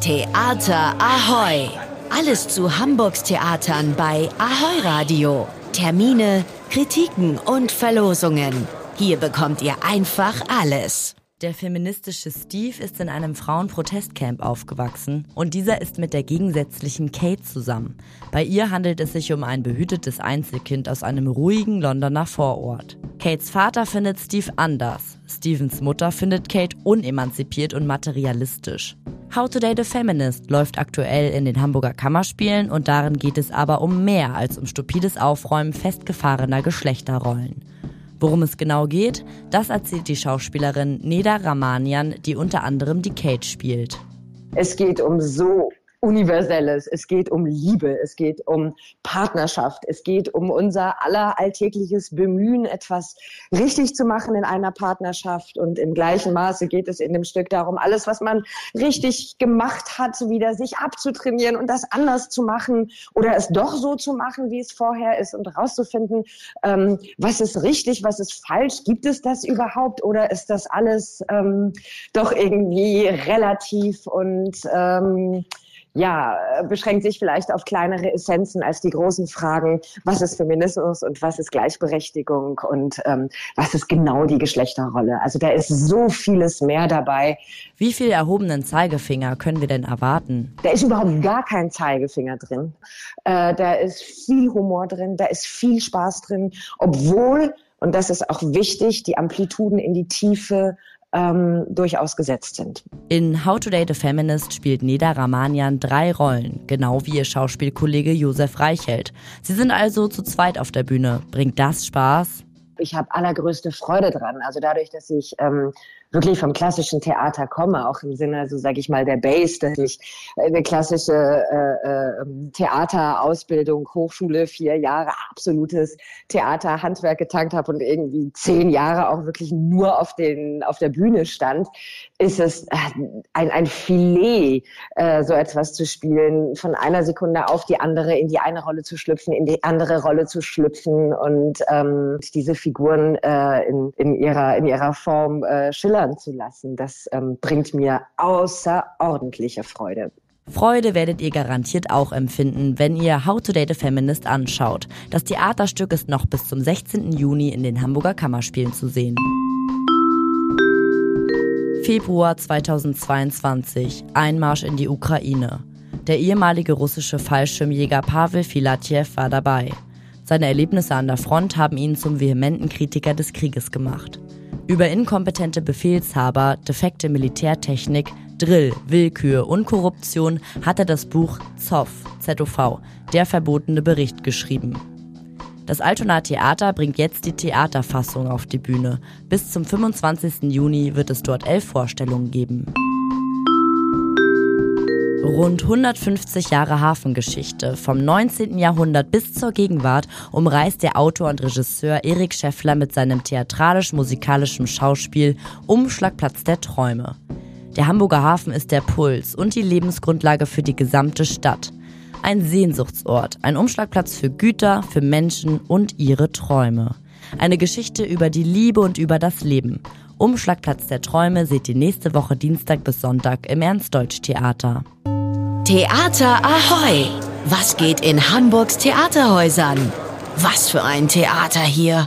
Theater Ahoy! Alles zu Hamburgs Theatern bei Ahoy Radio. Termine, Kritiken und Verlosungen. Hier bekommt ihr einfach alles. Der feministische Steve ist in einem Frauenprotestcamp aufgewachsen und dieser ist mit der gegensätzlichen Kate zusammen. Bei ihr handelt es sich um ein behütetes Einzelkind aus einem ruhigen Londoner Vorort. Kates Vater findet Steve anders. Stevens Mutter findet Kate unemanzipiert und materialistisch. How to Date a Feminist läuft aktuell in den Hamburger Kammerspielen und darin geht es aber um mehr als um stupides Aufräumen festgefahrener Geschlechterrollen. Worum es genau geht, das erzählt die Schauspielerin Neda Ramanian, die unter anderem die Kate spielt. Es geht um so Universelles. Es geht um Liebe, es geht um Partnerschaft, es geht um unser aller alltägliches Bemühen, etwas richtig zu machen in einer Partnerschaft. Und im gleichen Maße geht es in dem Stück darum, alles, was man richtig gemacht hat, wieder sich abzutrainieren und das anders zu machen oder es doch so zu machen, wie es vorher ist und rauszufinden, ähm, was ist richtig, was ist falsch, gibt es das überhaupt oder ist das alles ähm, doch irgendwie relativ und ähm, ja, beschränkt sich vielleicht auf kleinere Essenzen als die großen Fragen, was ist Feminismus und was ist Gleichberechtigung und ähm, was ist genau die Geschlechterrolle. Also da ist so vieles mehr dabei. Wie viel erhobenen Zeigefinger können wir denn erwarten? Da ist überhaupt gar kein Zeigefinger drin. Äh, da ist viel Humor drin, da ist viel Spaß drin, obwohl und das ist auch wichtig, die Amplituden in die Tiefe ähm, durchaus gesetzt sind. In How to Date a Feminist spielt Neda Ramanian drei Rollen, genau wie ihr Schauspielkollege Josef Reichelt. Sie sind also zu zweit auf der Bühne. Bringt das Spaß? Ich habe allergrößte Freude dran. Also dadurch, dass ich ähm, wirklich vom klassischen Theater komme, auch im Sinne, so sage ich mal, der Base, dass ich eine klassische äh, äh, Theaterausbildung, Hochschule, vier Jahre absolutes Theaterhandwerk getankt habe und irgendwie zehn Jahre auch wirklich nur auf den auf der Bühne stand, ist es äh, ein, ein Filet, äh, so etwas zu spielen, von einer Sekunde auf die andere, in die eine Rolle zu schlüpfen, in die andere Rolle zu schlüpfen und ähm, diese Figuren äh, in, in ihrer in ihrer Form äh, schillern zu lassen, das ähm, bringt mir außerordentliche Freude. Freude werdet ihr garantiert auch empfinden, wenn ihr How to Date a Feminist anschaut. Das Theaterstück ist noch bis zum 16. Juni in den Hamburger Kammerspielen zu sehen. Februar 2022. Einmarsch in die Ukraine. Der ehemalige russische Fallschirmjäger Pavel Filatjew war dabei. Seine Erlebnisse an der Front haben ihn zum vehementen Kritiker des Krieges gemacht. Über inkompetente Befehlshaber, defekte Militärtechnik, Drill, Willkür und Korruption hat er das Buch ZOV, ZOV, der verbotene Bericht geschrieben. Das Altona Theater bringt jetzt die Theaterfassung auf die Bühne. Bis zum 25. Juni wird es dort elf Vorstellungen geben. Rund 150 Jahre Hafengeschichte vom 19. Jahrhundert bis zur Gegenwart umreißt der Autor und Regisseur Erik Scheffler mit seinem theatralisch-musikalischen Schauspiel Umschlagplatz der Träume. Der Hamburger Hafen ist der Puls und die Lebensgrundlage für die gesamte Stadt. Ein Sehnsuchtsort, ein Umschlagplatz für Güter, für Menschen und ihre Träume. Eine Geschichte über die Liebe und über das Leben. Umschlagplatz der Träume seht ihr nächste Woche Dienstag bis Sonntag im Ernst-Deutsch-Theater. Theater Ahoy! Was geht in Hamburgs Theaterhäusern? Was für ein Theater hier!